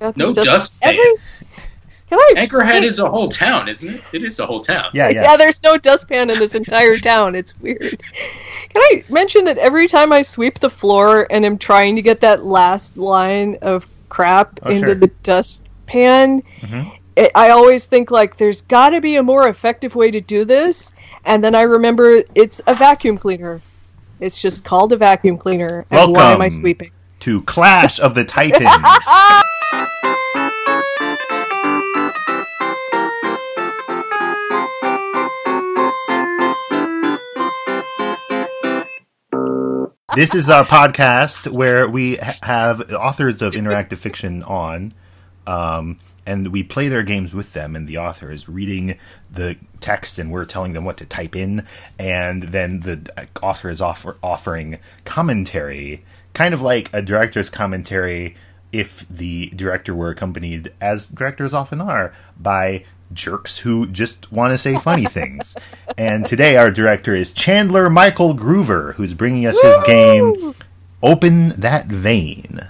Got No these dust- dustpan. Every can I Anchorhead say- is a whole town, isn't it? It is a whole town. Yeah, yeah. yeah. there's no dustpan in this entire town. It's weird. Can I mention that every time I sweep the floor and am trying to get that last line of crap Oh, into sure. the dustpan, Mhm. it, I always think like there's got to be a more effective way to do this, and then I remember it's a vacuum cleaner. It's just called a vacuum cleaner. And why am I sweeping? To Clash of the Titans. this is our podcast where we have authors of interactive fiction on, um, and we play their games with them. And the author is reading the text, and we're telling them what to type in. And then the author is offer- offering commentary, kind of like a director's commentary if the director were accompanied, as directors often are, by jerks who just want to say funny things. And today our director is Chandler Michael Groover, who's bringing us his game Open That Vein.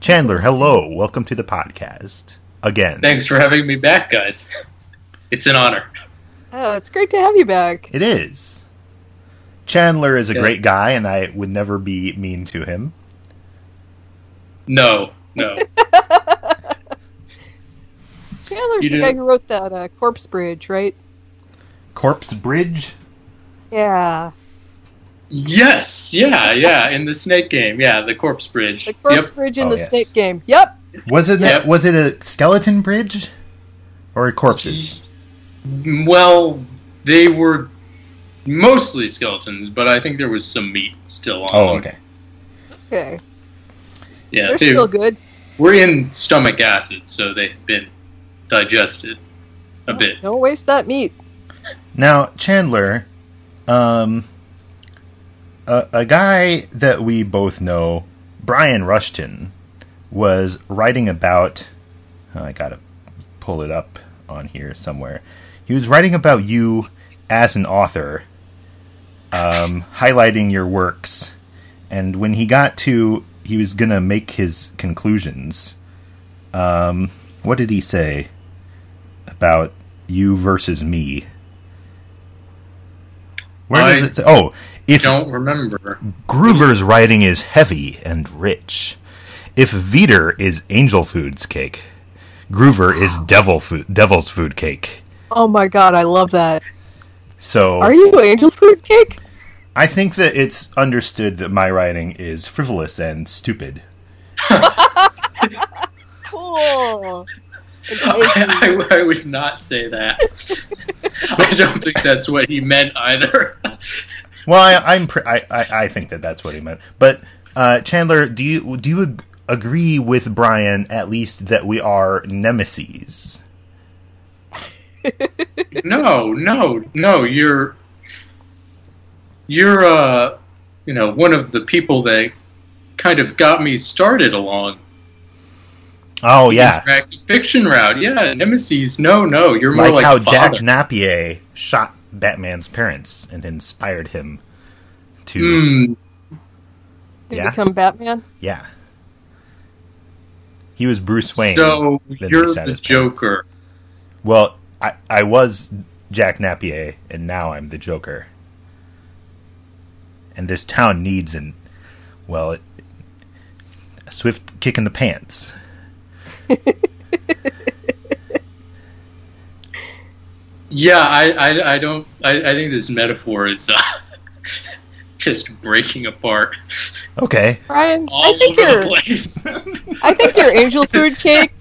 Chandler, hello. Welcome to the podcast. Again. Thanks for having me back, guys. It's an honor. Oh, it's great to have you back. It is. Chandler is a Yeah. great guy, and I would never be mean to him. No, no. Chandler's You the do- guy who wrote that uh, Corpse Bridge, right? Corpse Bridge? Yeah. yes, yeah, yeah. In the snake game, yeah, the corpse bridge. The Corpse Yep. Bridge in Oh, the yes. Snake game. Yep. Was it Yep. was it a skeleton bridge? Or corpses? Well, they were mostly skeletons, but I think there was some meat still on Oh, them. okay. Okay. Yeah, They're they still good. Were in stomach acid, so they've been digested a bit. Don't waste that meat. Now, Chandler, um, a, a guy that we both know, Brian Rushton, was writing about. oh, I gotta pull it up on here somewhere. He was writing about you as an author, um, highlighting your works, and when he got to, he was gonna make his conclusions. Um, what did he say about you versus me? Where does it say? Oh, if Don't remember. Groover's writing is heavy and rich. If Veeder is angel food's cake, Groover is devil food, devil's food cake. Oh my god, I love that. So Are you angel food cake? I think that it's understood that my writing is frivolous and stupid. Cool. I, I, I would not say that. I don't think that's what he meant either. Well, I, I'm pr- I, I I think that that's what he meant. But uh, Chandler, do you do you ag- agree with Brian at least that we are nemesis? no, no, no. You're you're uh you know one of the people that kind of got me started along Oh the yeah, interactive fiction route. Yeah, nemesis. No, no. You're more like, like, how father. Jack Napier shot Batman's parents and inspired him to You Yeah. become Batman? yeah. He was Bruce Wayne. so you're they the his parents. Joker. Well, I I was Jack Napier, and now I'm the Joker. And this town needs an well, it, a swift kick in the pants. Yeah, I, I, I don't. I, I think this metaphor is uh, just breaking apart Okay. Brian, all I think over you're the place. I think you're angel food cake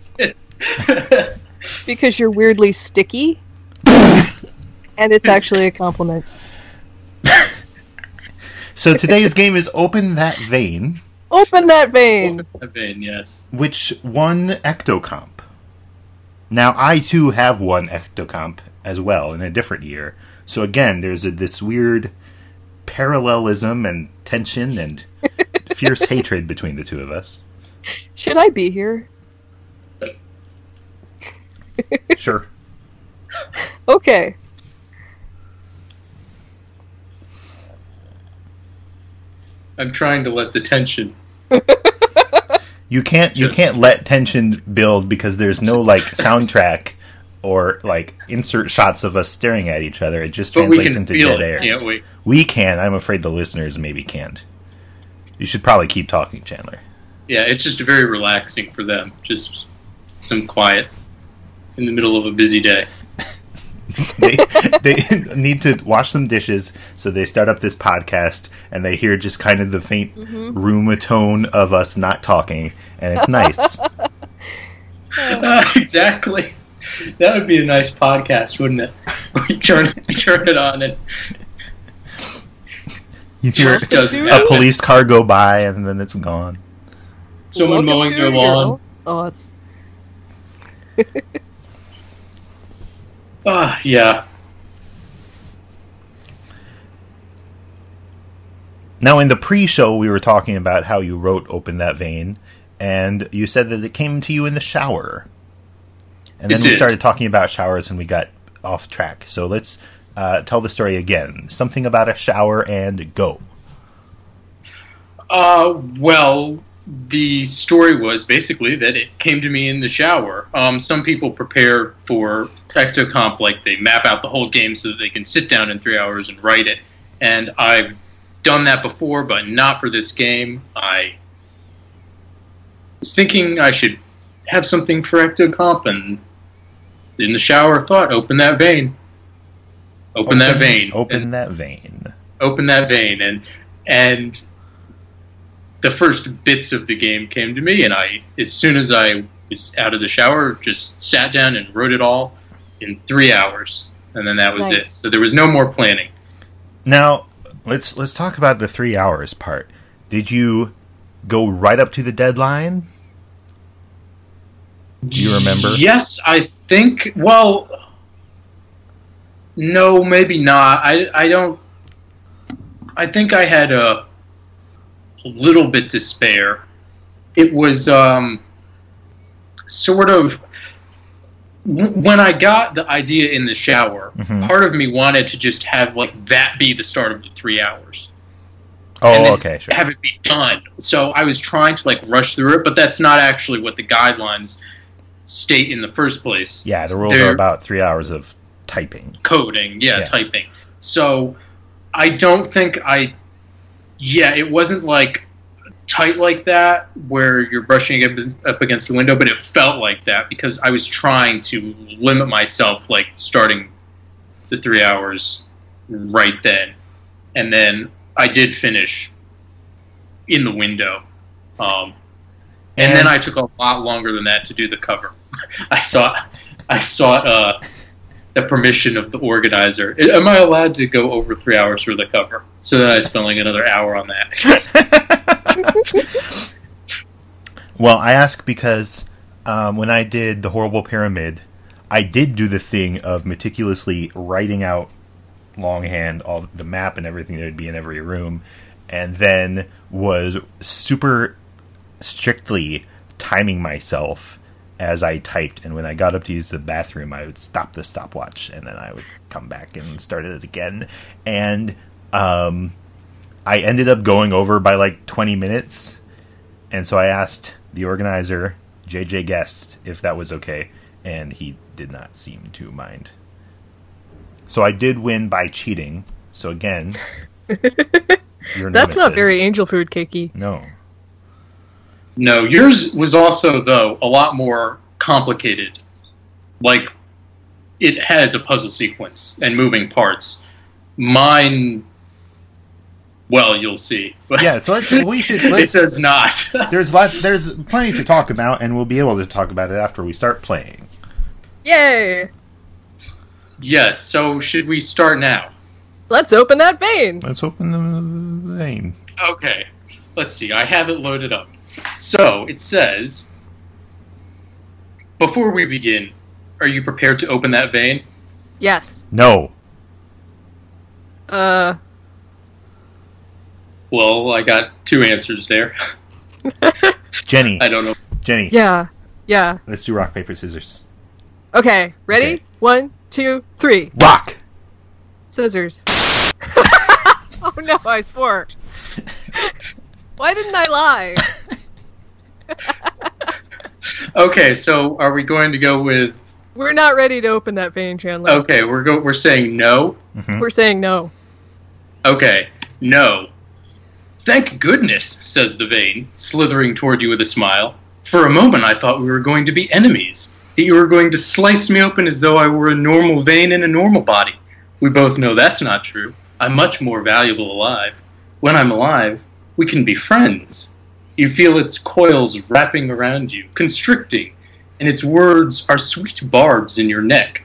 because you're weirdly sticky. and it's actually a compliment. So today's game is Open That Vein, Open that vein. I mean, yes. which won Ectocomp. Now I too have won Ectocomp as well in a different year. So again, there's a, this weird parallelism and tension and fierce hatred between the two of us. Should I be here? Sure. Okay. I'm trying to let the tension You can't you can't let tension build because there's no like soundtrack or like insert shots of us staring at each other. It just But translates into dead it, air. can't we? We can. I'm afraid the listeners maybe can't. You should probably keep talking, Chandler. Yeah, it's just very relaxing for them. Just some quiet in the middle of a busy day. They, they need to wash some dishes, so they start up this podcast and they hear just kind of the faint room tone of us not talking, and it's nice. exactly. That would be a nice podcast, wouldn't it? We turn we turn it on and You hear a police car go by and then it's gone. someone Welcome mowing to their your lawn. Thoughts. Ah, yeah. Now, in the pre-show, we were talking about how you wrote "Open That Vein," and you said that it came to you in the shower. And then we started talking about showers, and we got off track. So let's uh, tell the story again. Something about a shower and go. Uh, well, the story was basically that it came to me in the shower. Um, some people prepare for Ectocomp like they map out the whole game so that they can sit down in three hours and write it. And I've done that before, but not for this game. I was thinking I should have something for Ectocomp, and in the shower, thought, open that vein. Open, that vein. Open And- that vein. open that vein and and the first bits of the game came to me and i as soon as i was out of the shower just sat down and wrote it all in three hours and then that was it so there was no more planning Now, let's let's talk about the three hours part. Did you go right up to the deadline? Do you remember? yes i think well no maybe not i i don't i think i had a, a little bit to spare it was um sort of when i got the idea in the shower Mhm. part of me wanted to just have like that be the start of the three hours Oh, okay, sure. have it be done. So I was trying to like rush through it, but that's not actually what the guidelines state in the first place. Yeah, the rules They're are about three hours of typing. coding, yeah, Yeah. typing. So I don't think I, yeah, it wasn't like tight like that where you're brushing up, up against the window, but it felt like that because I was trying to limit myself, like starting the three hours right then, and then I did finish in the window. Um, and, then I took a lot longer than that to do the cover. I sought, I sought uh, the permission of the organizer. Am I allowed to go over three hours for the cover? So then I spent like another hour on that. Well, I ask because um, when I did the horrible pyramid, I did do the thing of meticulously writing out longhand all the map and everything that would be in every room, and then was super strictly timing myself as I typed. And when I got up to use the bathroom, I would stop the stopwatch, and then I would come back and start it again. And um, I ended up going over by like 20 minutes. And so I asked the organizer, JJ Guest, if that was okay, and he did not seem to mind. So I did win by cheating. So again, your That's not very angel food cakey. No. no, yours was also though a lot more complicated. Like it has a puzzle sequence and moving parts. Mine, well, you'll see. But Yeah, so let's we should it let's does not. there's lot there's plenty to talk about and we'll be able to talk about it after we start playing. Yay! yes. So should we start now? Let's open that vein. Let's open the vein. Okay, let's see. I have it loaded up. So it says, before we begin, are you prepared to open that vein? Yes. No. Uh. Well, I got two answers there. Jenny. I don't know. Jenny. Yeah. Yeah. Let's do rock paper scissors. Okay. Ready? Okay. One, two, three. Rock. Scissors. oh no! I swore. Why didn't I lie? Okay, so are we going to go with? We're not ready to open that vein, Chandler. Okay, we're go. We're saying no. Mhm. We're saying no. Okay, no. Thank goodness, says the vein, slithering toward you with a smile. For a moment, I thought we were going to be enemies. That you were going to slice me open as though I were a normal vein in a normal body. We both know that's not true. I'm much more valuable alive. When I'm alive, we can be friends. You feel its coils wrapping around you, constricting, and its words are sweet barbs in your neck.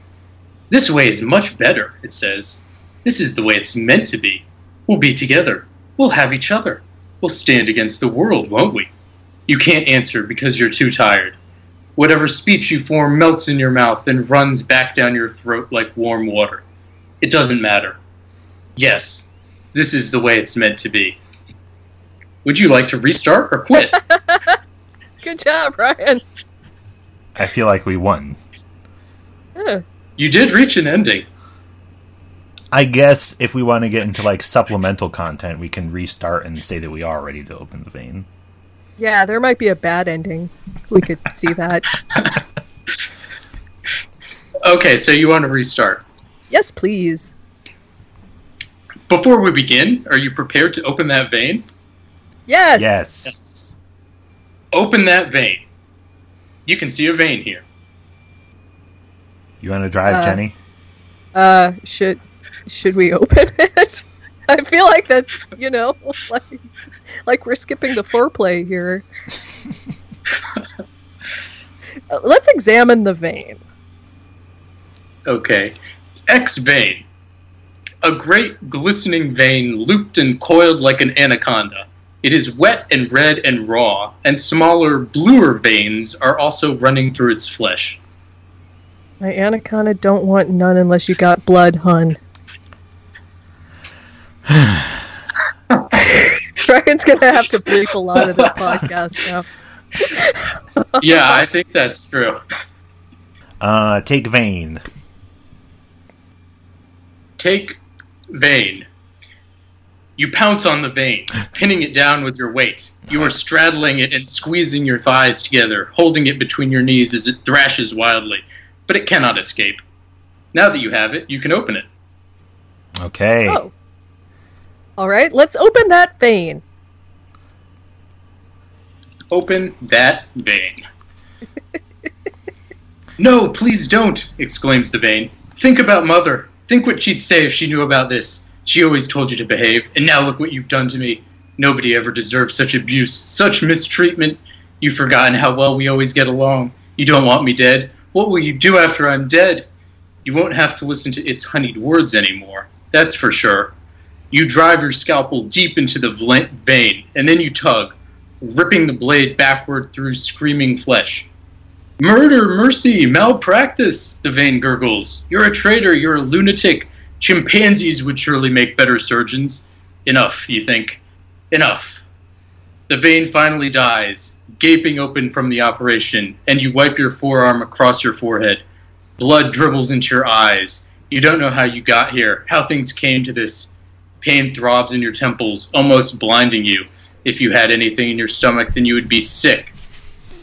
This way is much better, it says. This is the way it's meant to be. We'll be together. We'll have each other. We'll stand against the world, won't we? You can't answer because you're too tired. Whatever speech you form melts in your mouth and runs back down your throat like warm water. It doesn't matter. Yes, this is the way it's meant to be. Would you like to restart or quit? Good job, Ryan. I feel like we won. Yeah. you did reach an ending. I guess if we want to get into like supplemental content, we can restart and say that we are ready to open the vein. Yeah, there might be a bad ending. We could see that. Okay, so you want to restart. Yes, please. Before we begin, are you prepared to open that vein? Yes. Yes. Open that vein. You can see a vein here. You want to drive, Uh, Jenny? Uh, should should we open it? I feel like that's you know like like we're skipping the foreplay here. Uh, Let's examine the vein. Okay. X vein. A great glistening vein looped and coiled like an anaconda. It is wet and red and raw, and smaller, bluer veins are also running through its flesh. My anaconda don't want none unless you got blood, hun. Ryan's gonna have to brief a lot of this podcast now. Yeah, I think that's true. Uh, take vein. Take vein. You pounce on the vein, pinning it down with your weight. You are straddling it and squeezing your thighs together, holding it between your knees as it thrashes wildly. But it cannot escape. Now that you have it, you can open it. Okay. Oh. All right, let's open that vein. Open that vein. no, please don't, exclaims the vein. Think about Mother. Think what she'd say if she knew about this. She always told you to behave, and now look what you've done to me. Nobody ever deserved such abuse, such mistreatment. You've forgotten how well we always get along. You don't want me dead. What will you do after I'm dead? You won't have to listen to its honeyed words anymore. That's for sure. You drive your scalpel deep into the vein, and then you tug, ripping the blade backward through screaming flesh. Murder, mercy, malpractice, the vein gurgles. You're a traitor, you're a lunatic. Chimpanzees would surely make better surgeons. Enough, you think. Enough. The vein finally dies, gaping open from the operation, and you wipe your forearm across your forehead. Blood dribbles into your eyes. You don't know how you got here, how things came to this. Pain throbs in your temples, almost blinding you. If you had anything in your stomach, then you would be sick.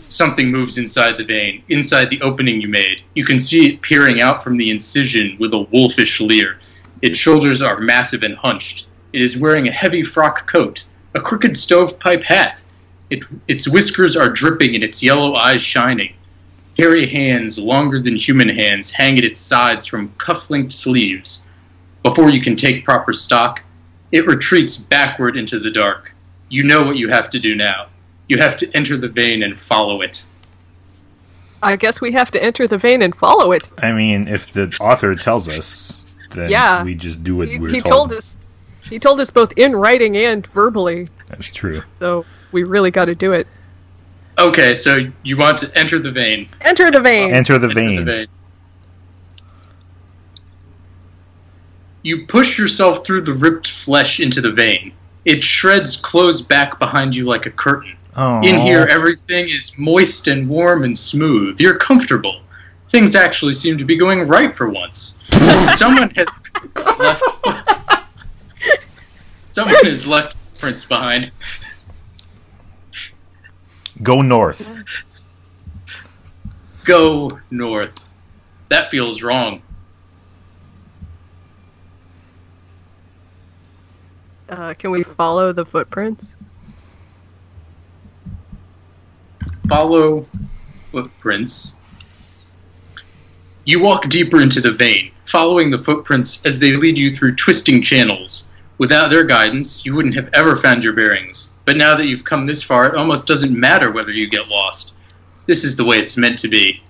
Something moves inside the vein, inside the opening you made. You can see it peering out from the incision with a wolfish leer. Its shoulders are massive and hunched. It is wearing a heavy frock coat, a crooked stovepipe hat. It, its whiskers are dripping and its yellow eyes shining. Hairy hands, longer than human hands, hang at its sides from cuff-linked sleeves. Before you can take proper stock, it retreats backward into the dark. You know what you have to do now. You have to enter the vein and follow it. I guess we have to enter the vein and follow it. I mean, if the author tells us, then Yeah. we just do what He, we're he told. told us. He told us both in writing and verbally, That's true. so we really got to do it. Okay, so you want to enter the vein. Enter the vein. Enter the Enter the vein. You push yourself through the ripped flesh into the vein. It shreds close back behind you like a curtain. Oh, In here, everything is moist and warm and smooth. You're comfortable. Things actually seem to be going right for once. Someone has left. Someone has left prints behind. Go north. Go north. That feels wrong. Uh, can we follow the footprints? Follow footprints. You walk deeper into the vein, following the footprints as they lead you through twisting channels. Without their guidance, you wouldn't have ever found your bearings. But now that you've come this far, it almost doesn't matter whether you get lost. This is the way it's meant to be.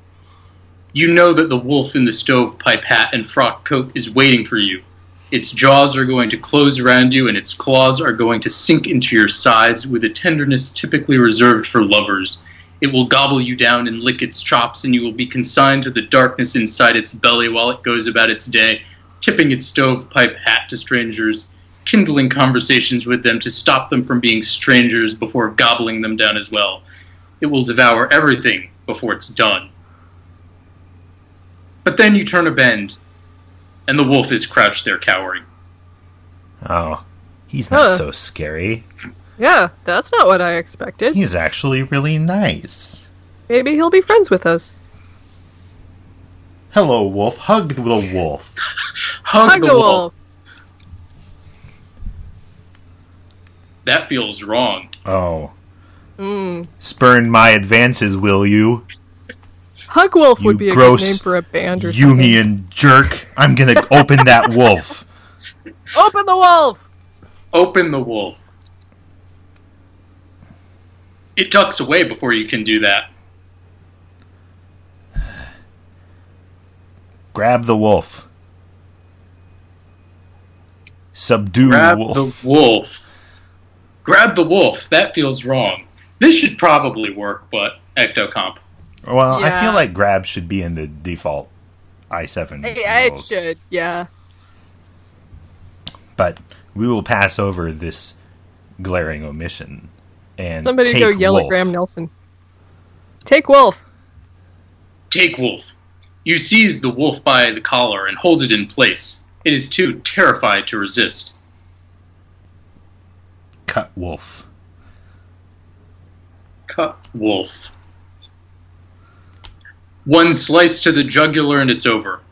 You know that the wolf in the stovepipe hat and frock coat is waiting for you. Its jaws are going to close around you, and its claws are going to sink into your sides with a tenderness typically reserved for lovers. It will gobble you down and lick its chops, and you will be consigned to the darkness inside its belly while it goes about its day, tipping its stovepipe hat to strangers, kindling conversations with them to stop them from being strangers before gobbling them down as well. It will devour everything before it's done. But then you turn a bend, and the wolf is crouched there cowering. Oh, he's not Huh. so scary. Yeah, that's not what I expected. He's actually really nice. Maybe he'll be friends with us. Hello, wolf. Hug the wolf. Hug, Hug the, the wolf. wolf. That feels wrong. Oh. Mm. Spurn my advances, will you? Hug Wolf would be a gross good name for a band or something. Jungian jerk. I'm gonna open that wolf. Open the wolf! Open the wolf. It ducks away before you can do that. Grab the wolf. Subdue Grab wolf. the wolf. Grab the wolf. That feels wrong. This should probably work, but Ectocomp. Well, I feel like grab should be in the default i7 Yeah, it should, yeah. But we will pass over this glaring omission and Somebody take go yell wolf. at Graham Nelson. Take Wolf. Take wolf. You seize the wolf by the collar and hold it in place. It is too terrified to resist. Cut wolf. Cut wolf. One slice to the jugular and it's over.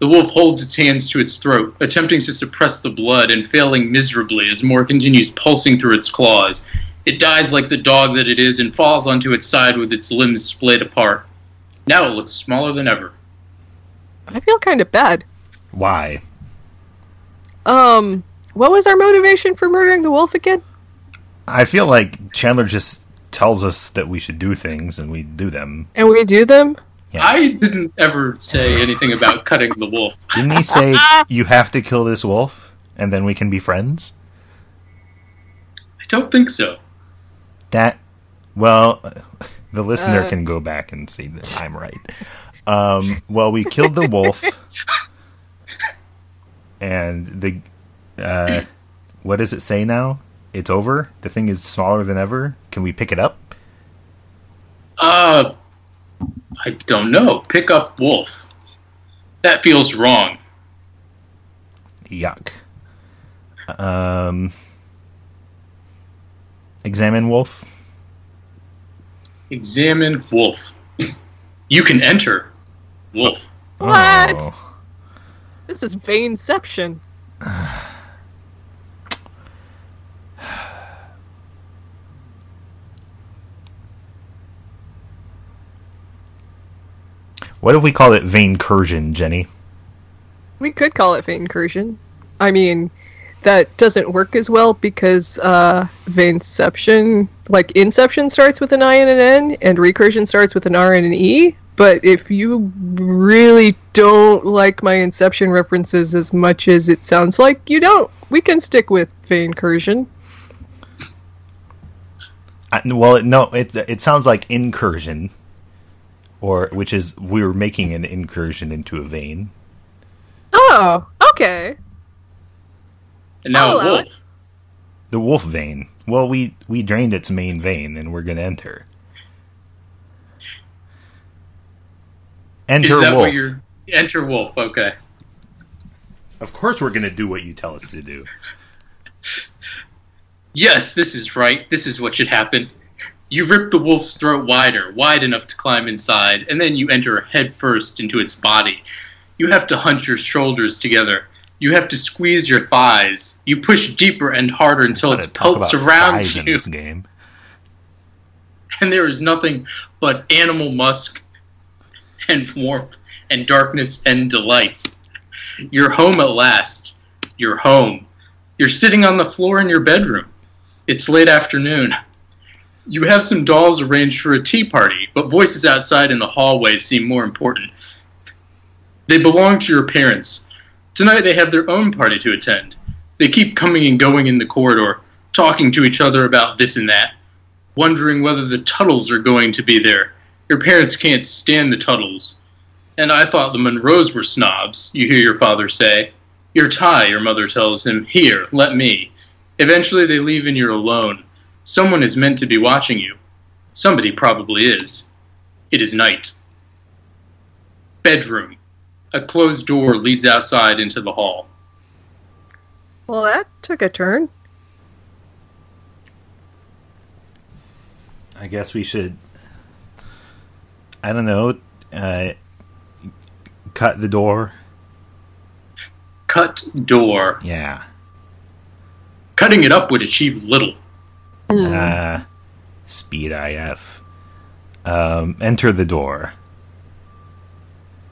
The wolf holds its hands to its throat, attempting to suppress the blood and failing miserably as more continues pulsing through its claws. It dies like the dog that it is and falls onto its side with its limbs splayed apart. Now it looks smaller than ever. I feel kind of bad. Why? Um, what was our motivation for murdering the wolf again? I feel like Chandler just tells us that we should do things and we do them. And we do them? Yeah. I didn't ever say anything about cutting the wolf. Didn't he say you have to kill this wolf and then we can be friends? I don't think so. That well, the listener Uh. can go back and see that I'm right. Um, well, we killed the wolf, and the uh, what does it say now? It's over. The thing is smaller than ever. Can we pick it up? Uh, I don't know. Pick up wolf. That feels wrong. Yuck. Um, examine wolf. Examine wolf. You can enter wolf. What? Oh. This is Vaneception. What if we call it vein cursion, Jenny? We could call it Vane Incursion. I mean, that doesn't work as well because uh, Vaneception, like Inception starts with an I and an N, and Recursion starts with an R and an E. But if you really don't like my Inception references as much as it sounds like you don't, we can stick with Vane Incursion. I, well, no, it it sounds like incursion, or which is we were making an incursion into a vein. Oh, okay. And now I'll a wolf. The wolf vein. Well, we we drained its main vein, and we're gonna enter. Enter Is that wolf. what you're. Enter wolf, okay. Of course, we're gonna do what you tell us to do. Yes, this is right. This is what should happen. You rip the wolf's throat wider, wide enough to climb inside, and then you enter headfirst into its body. You have to hunch your shoulders together. You have to squeeze your thighs. You push deeper and harder until its pelt surrounds you, game. and there is nothing but animal musk and warmth and darkness and delight. You're home at last. You're home. You're sitting on the floor in your bedroom. It's late afternoon. You have some dolls arranged for a tea party, but voices outside in the hallway seem more important. They belong to your parents. Tonight they have their own party to attend. They keep coming and going in the corridor, talking to each other about this and that, wondering whether the Tuttles are going to be there. Your parents can't stand the Tuttles. And I thought the Monroes were snobs, you hear your father say. Your tie, your mother tells him. Here, let me. Eventually they leave and you're alone. Someone is meant to be watching you. Somebody probably is. It is night. Bedroom. A closed door leads outside into the hall. Well, that took a turn. I guess we should. I don't know. Uh, cut the door. Cut door. Yeah. Cutting it up would achieve little. Uh, speed IF. Um, enter the door.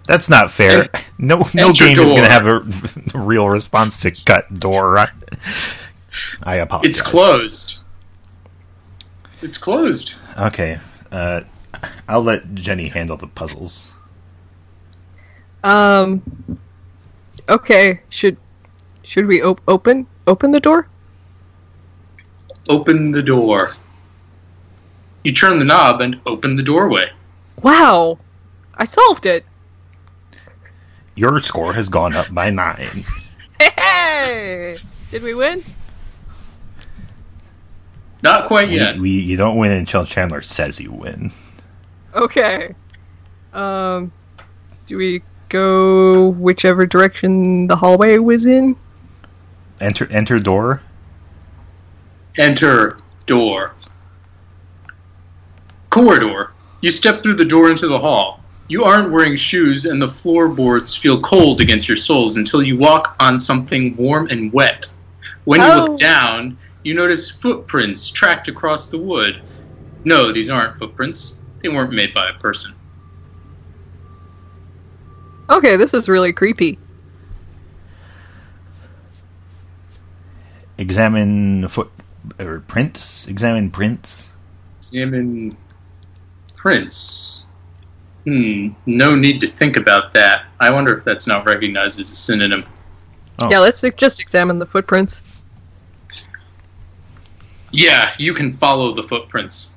That's not fair. En- no, no enter game is going to door. have a, real response to cut door. I apologize. It's closed. It's closed. Okay. Uh, I'll let Jenny handle the puzzles. Um. Okay. Should should we op- open open the door? Open the door. You turn the knob and open the doorway. Wow, I solved it. Your score has gone up by nine. Hey! Did we win? Not quite We, yet. we you don't win until Chandler says you win. Okay. Um. Do we go whichever direction the hallway was in? Enter enter door. Enter door. Corridor. You step through the door into the hall. You aren't wearing shoes, and the floorboards feel cold against your soles until you walk on something warm and wet. When you Oh. look down, you notice footprints tracked across the wood. No, these aren't footprints. They weren't made by a person. Okay, this is really creepy. Examine foot or prints. Examine prints. Examine prints. Hmm, no need to think about that. I wonder if that's not recognized as a synonym. Oh. Yeah, let's just examine the footprints. Yeah, you can follow the footprints.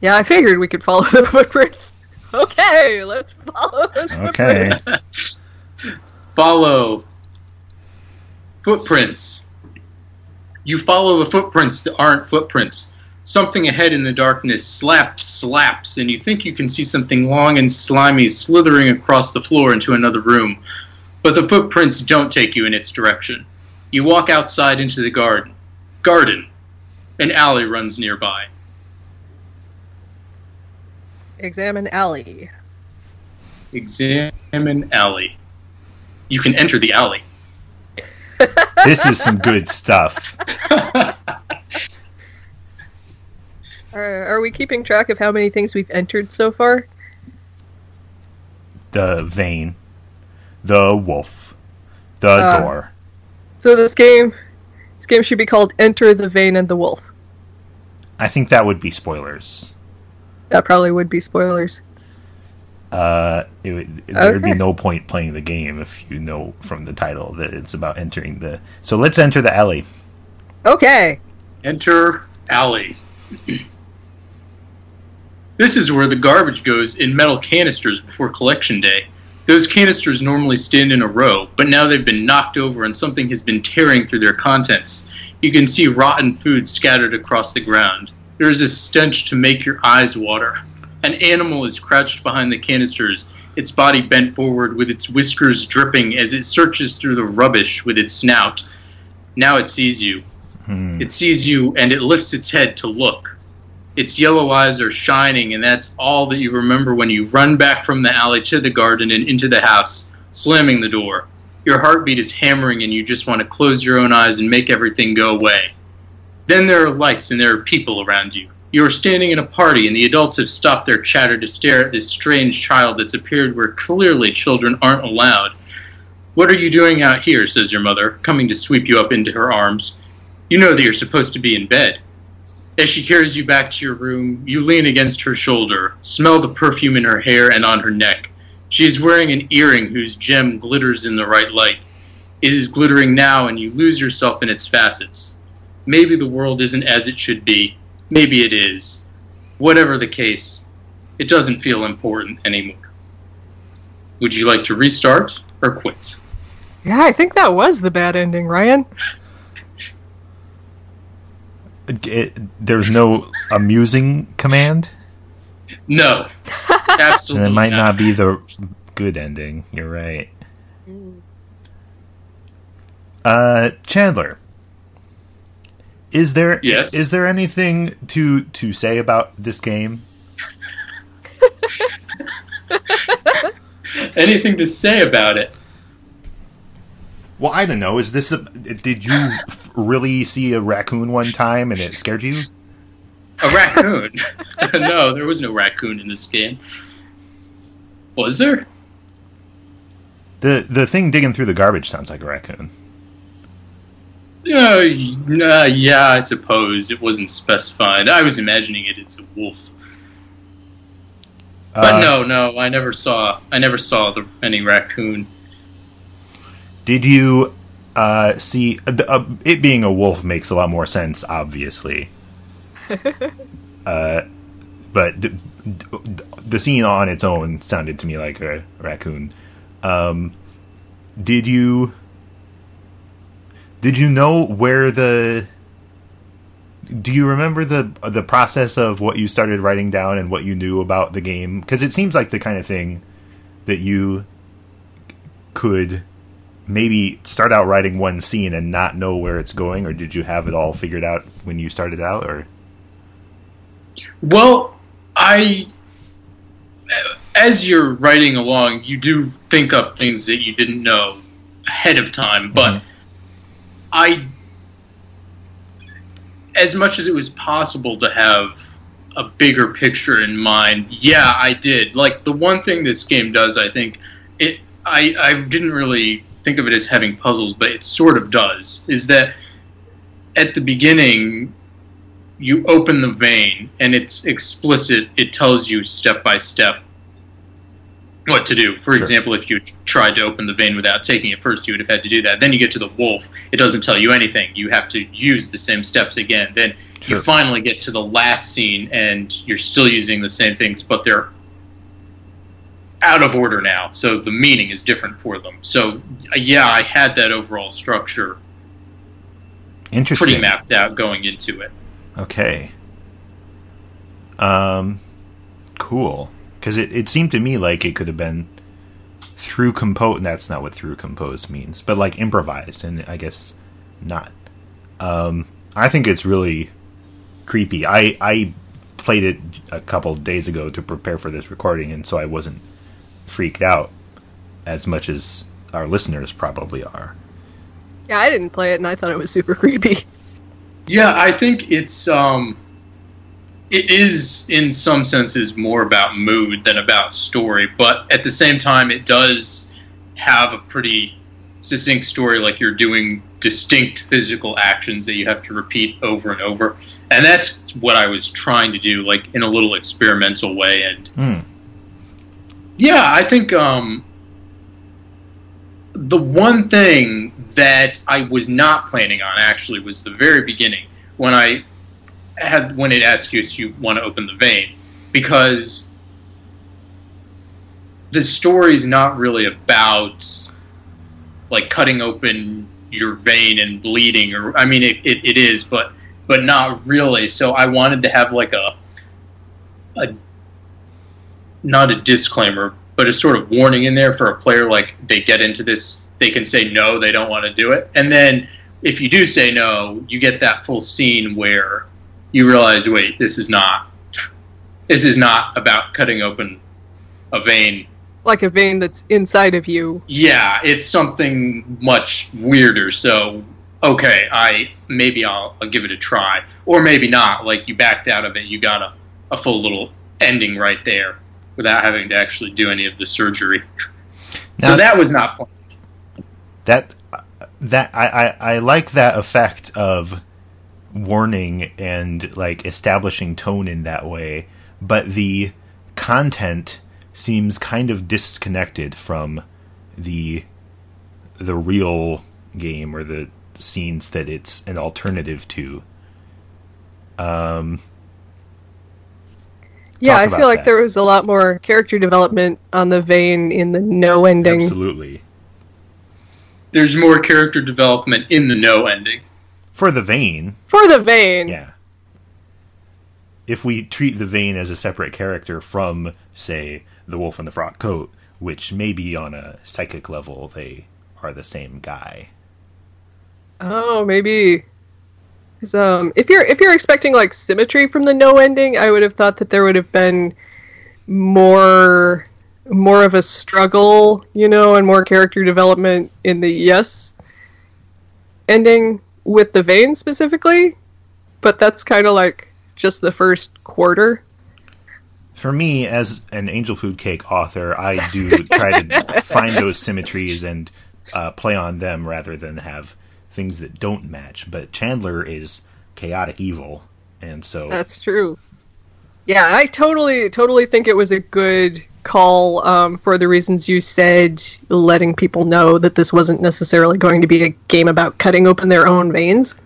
Yeah, I figured we could follow the footprints. Okay, let's follow those Okay. footprints. follow footprints. You follow the footprints that aren't footprints. Something ahead in the darkness slaps, slaps, and you think you can see something long and slimy slithering across the floor into another room. But the footprints don't take you in its direction. You walk outside into the garden. Garden. An alley runs nearby. Examine alley. Examine alley. You can enter the alley. This is some good stuff. Are, are we keeping track of how many things we've entered so far? The vein, the wolf, the Uh. door. So this game, this game should be called Enter the Vein and the Wolf. I think that would be spoilers. That probably would be spoilers. Uh, it would, there would be no point playing the game if you know from the title that it's about entering the. So let's enter the alley. Okay. Enter alley. this is where the garbage goes in metal canisters before collection day. Those canisters normally stand in a row, but now they've been knocked over and something has been tearing through their contents. You can see rotten food scattered across the ground. There is a stench to make your eyes water. An animal is crouched behind the canisters, its body bent forward with its whiskers dripping as it searches through the rubbish with its snout. Now it sees you. Hmm. It sees you and it lifts its head to look. Its yellow eyes are shining, and that's all that you remember when you run back from the alley to the garden and into the house, slamming the door. Your heartbeat is hammering, and you just want to close your own eyes and make everything go away. Then there are lights, and there are people around you. You are standing in a party, and the adults have stopped their chatter to stare at this strange child that's appeared where clearly children aren't allowed. What are you doing out here? says your mother, coming to sweep you up into her arms. You know that you're supposed to be in bed. As she carries you back to your room, you lean against her shoulder, smell the perfume in her hair and on her neck. She is wearing an earring whose gem glitters in the right light. It is glittering now, and you lose yourself in its facets. Maybe the world isn't as it should be. Maybe it is. Whatever the case, it doesn't feel important anymore. Would you like to restart or quit? Yeah, I think that was the bad ending, Ryan. It, there's no amusing command, No. and Absolutely. it might not be the good ending. You're right. Uh, Chandler, is there Yes? is there anything to to say about this game? Anything to say about it? Well, I don't know. Is this a? Did you f- really see a raccoon one time and it scared you? A raccoon? no, there was no raccoon in this game. Was there? The the thing digging through the garbage sounds like a raccoon. Uh, nah, yeah, I suppose it wasn't specified. I was imagining it as a wolf, but Uh, no, no, I never saw. I never saw the, any raccoon. Did you uh, see uh, uh, it being a wolf makes a lot more sense, obviously. uh, but the, the scene on its own sounded to me like a raccoon. Um, did you did you know where the do you remember the the process of what you started writing down and what you knew about the game? Because it seems like the kind of thing that you could maybe start out writing one scene and not know where it's going, or did you have it all figured out when you started out? Or Well, I, as you're writing along, you do think up things that you didn't know ahead of time, but Mhm. I, as much as it was possible to have a bigger picture in mind, yeah, I did. Like the one thing this game does, I think it. I I didn't really think of it as having puzzles, but it sort of does. Is that at the beginning you open the vein and it's explicit. It tells you step by step what to do. For Sure. example, if you tried to open the vein without taking it first, you would have had to do that. Then you get to the wolf. It doesn't tell you anything. You have to use the same steps again. Then Sure. you finally get to the last scene and you're still using the same things, but they're out of order now. So the meaning is different for them. So yeah, I had that overall structure interesting. pretty mapped out going into it. Okay. Um, cool. Because it, it seemed to me like it could have been through compose. And that's not what through compose means, but like improvised, and I guess not. Um, I think it's really creepy. I I played it a couple days ago to prepare for this recording, and so I wasn't freaked out as much as our listeners probably are. Yeah, I didn't play it and I thought it was super creepy. Yeah, I think it's um it is in some senses more about mood than about story, but at the same time it does have a pretty succinct story like you're doing distinct physical actions that you have to repeat over and over. And that's what I was trying to do like in a little experimental way and Hmm. yeah, I think um, the one thing that I was not planning on actually was the very beginning when I when it asks you if you want to open the vein because the story is not really about like cutting open your vein and bleeding or I mean it, it, it is but but not really so I wanted to have like a a not a disclaimer, but a sort of warning in there for a player like they get into this, they can say no, they don't want to do it. And then if you do say no, you get that full scene where you realize, wait, this is not this is not about cutting open a vein. Like a vein that's inside of you. Yeah, it's something much weirder. So okay, I maybe I'll, I'll give it a try, or maybe not. Like you backed out of it, you got a, a full little ending right there without having to actually do any of the surgery. Now- so that was not planned. that uh, that I, I I like that effect of warning and like establishing tone in that way, but the content seems kind of disconnected from the the real game or the scenes that it's an alternative to. Um, Yeah, I feel like that. there was a lot more character development on the vein in the no ending. absolutely. There's more character development in the no ending. For the vein, For the vein. Yeah. If we treat the vein as a separate character from, say, the Wolf and the Frock Coat, which maybe on a psychic level they are the same guy. Oh, maybe. 'Cause, um, if you're if you're expecting like symmetry from the no ending, I would have thought that there would have been more more of a struggle, you know, and more character development in the yes ending with the vein specifically. But that's kind of like just the first quarter. For me, as an Angel Food Cake author, I do try to find those symmetries and uh, play on them rather than have things that don't match. But Chandler is chaotic evil, and so That's true. Yeah, I totally, totally think it was a good call um, for the reasons you said, letting people know that this wasn't necessarily going to be a game about cutting open their own veins.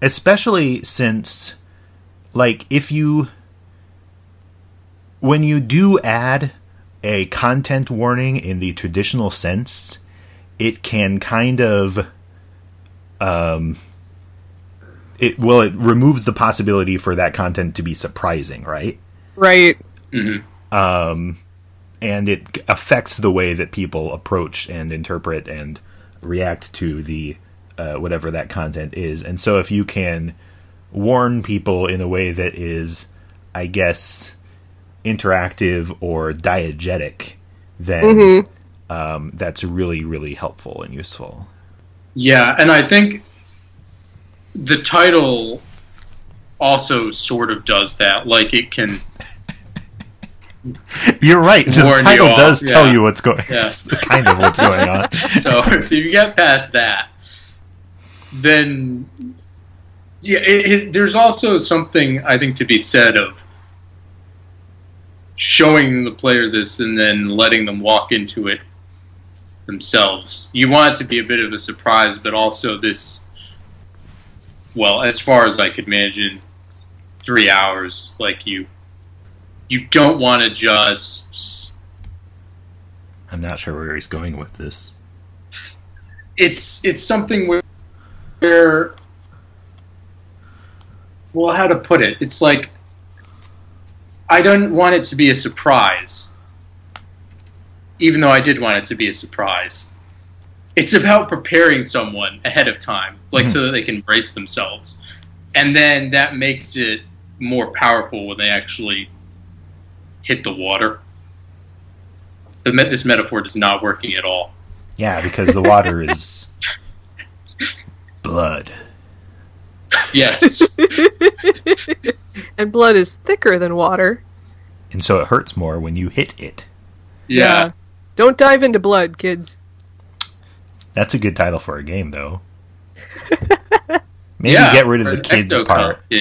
especially since like if you when you do add a content warning in the traditional sense it can kind of um it well it removes the possibility for that content to be surprising right Right. um, and it affects the way that people approach and interpret and react to the uh, whatever that content is. And so, if you can warn people in a way that is, I guess, interactive or diegetic, then um, that's really, really helpful and useful. Yeah, and I think the title also sort of does that. Like it can You're right. The title does tell you what's going. Yeah. kind of what's going on. so if you get past that, then yeah, it, it, there's also something I think to be said of showing the player this and then letting them walk into it themselves. You want it to be a bit of a surprise, but also this. Well, as far as I could imagine, three hours, like you, you don't want to just I'm not sure where he's going with this. it's it's something where, where well how to put it? It's like i don't want it to be a surprise even though i did want it to be a surprise. It's about preparing someone ahead of time like so mm-hmm. that they can brace themselves. And then that makes it more powerful when they actually hit the water the met- this metaphor is not working at all Yeah, because the water is blood. yes and blood is thicker than water. And so it hurts more when you hit it. yeah. Don't dive into blood, kids. That's a good title for a game, though. Maybe Yeah, get rid of the kids part. Yeah.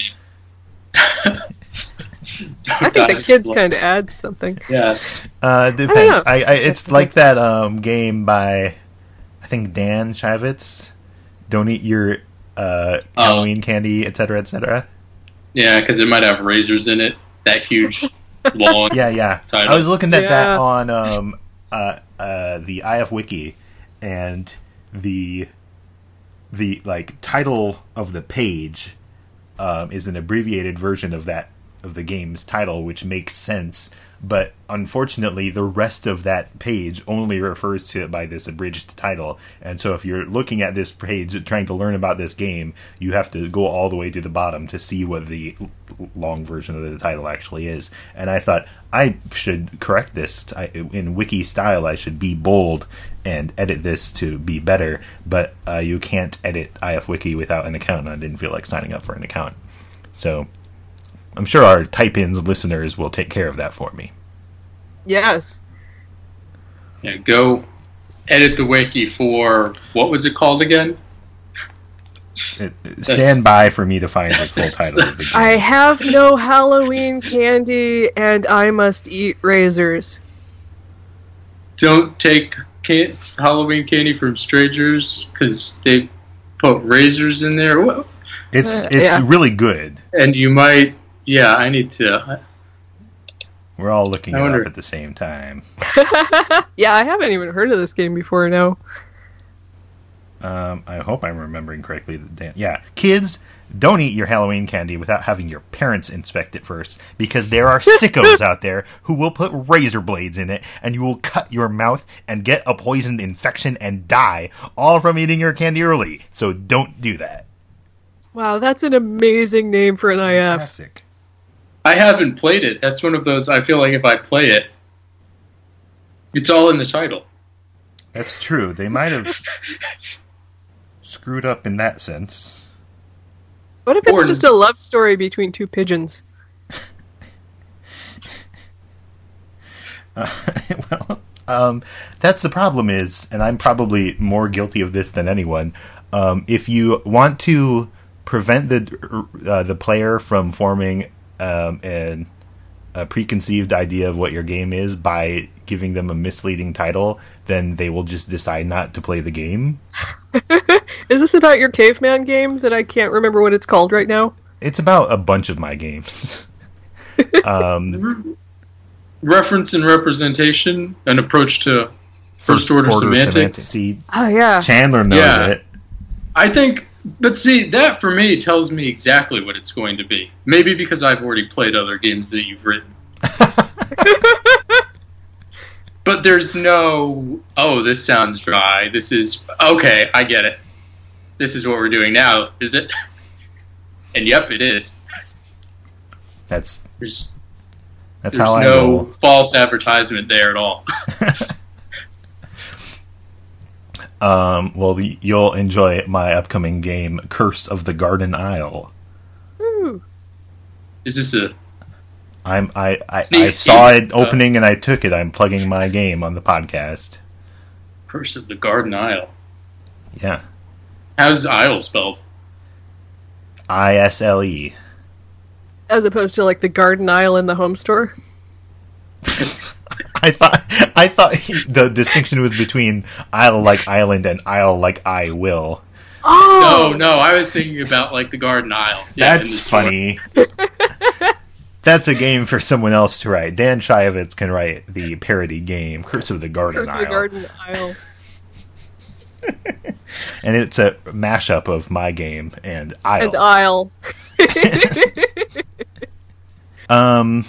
I think the kids kind of add something. Yeah. Uh, depends. I, I, it's like that um, game by, I think Dan Shiovitz. Don't eat your uh, Oh. Halloween candy, etc., etc. Yeah, because it might have razors in it. That huge, long. Yeah, yeah. Title. I was looking at that on um, uh, uh, the IF Wiki, and the the like title of the page um, is an abbreviated version of that of the game's title, which makes sense but unfortunately, the rest of that page only refers to it by this abridged title. And so, if you're looking at this page trying to learn about this game, you have to go all the way to the bottom to see what the long version of the title actually is. And I thought I should correct this in wiki style. I should be bold and edit this to be better, but uh, you can't edit IFWiki without an account, and I didn't feel like signing up for an account. So I'm sure our type ins listeners will take care of that for me. Yes. Yeah, go edit the wiki for what was it called again? It, stand by for me to find the full title of the game. I have no Halloween candy and I must eat razors. Don't take can- Halloween candy from strangers because they put razors in there. Wha- It's Uh, it's yeah. really good. And you might, yeah, I need to. We're all looking I it wonder- up at the same time. yeah, I haven't even heard of this game before now. Um, I hope I'm remembering correctly. that Dan- Yeah, kids, don't eat your Halloween candy without having your parents inspect it first, because there are sickos out there who will put razor blades in it, and you will cut your mouth and get a poisoned infection and die, all from eating your candy early. So don't do that. Wow, that's an amazing name for an IF. Classic. I haven't played it. That's one of those. I feel like if I play it, it's all in the title. That's true. They might have screwed up in that sense. What if it's Or- just a love story between two pigeons? well, um, that's the problem is, and I'm probably more guilty of this than anyone. Um, if you want to prevent the uh, the player from forming um, an, a preconceived idea of what your game is by giving them a misleading title, then they will just decide not to play the game. Is this about your caveman game that I can't remember what it's called right now? It's about a bunch of my games. um, Reference and representation, an approach to first order, semantics. See, Oh yeah. Chandler knows Yeah. it. I think, but see, that for me tells me exactly what it's going to be. Maybe because I've already played other games that you've written. but there's no, oh, this sounds dry. This is, okay, I get it. This is what we're doing now, is it? And yep, it is. That's There's, that's there's how I no false advertisement there at all. Um, well, y- you'll enjoy my upcoming game, Curse of the Garden Isle. Ooh. is this a, I'm I I, I saw it peek. Uh, opening and I took it. I'm plugging my game on the podcast. Curse of the Garden Isle? Yeah, How's Isle spelled? I S L E. As opposed to like the garden aisle in the home store. I thought I thought the distinction was between Isle like island and Isle like I will. Oh No, no, I was thinking about like the Garden Isle. Yeah, That's funny. That's a game for someone else to write. Dan Shiovitz can write the parody game, Curse of the Garden Isle. Curse of the garden aisle. and it's a mashup of my game and Isle. And aisle. um,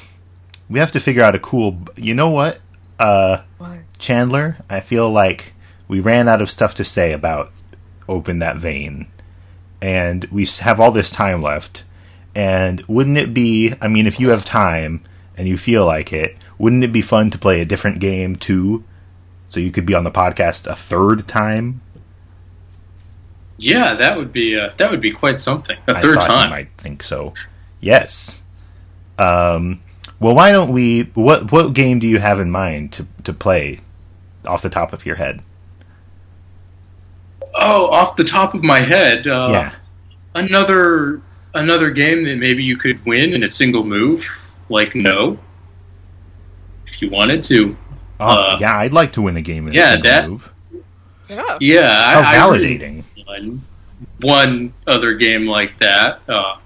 we have to figure out a cool. You know what, uh, Why? Chandler? I feel like we ran out of stuff to say about open that vein, and we have all this time left. And wouldn't it be? I mean, if you have time and you feel like it, wouldn't it be fun to play a different game too? So you could be on the podcast a third time. Yeah, that would be uh, that would be quite something. A I third thought time. I might think so. Yes. Um, well, why don't we? What what game do you have in mind to to play off the top of your head? Oh, off the top of my head, uh, yeah, another another game that maybe you could win in a single move, like no, if you wanted to. oh, uh, yeah. I'd like to win a game in yeah, a single that- move. Yeah. Yeah, How I, I really validating! won one other game like that. Uh,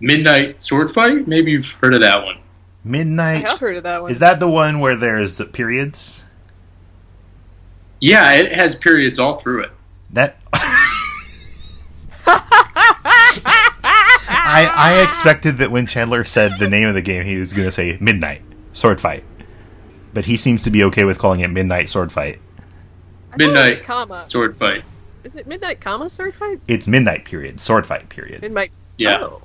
Midnight Sword Fight. Maybe you've heard of that one. I Midnight. have heard of that one. Is that the one where there's periods? Yeah, it has periods all through it. That. I I expected that when Chandler said the name of the game, he was going to say Midnight sword fight. But he seems to be okay with calling it midnight sword fight. I thought it was Midnight. comma. Sword fight. Is it midnight comma sword fight? It's midnight period, sword fight period. Midnight. Yeah. Oh.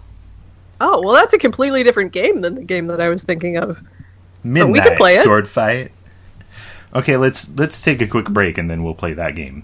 Oh well, that's a completely different game than the game that I was thinking of. Midnight we could play it. sword fight. Okay, let's let's take a quick break and then we'll play that game.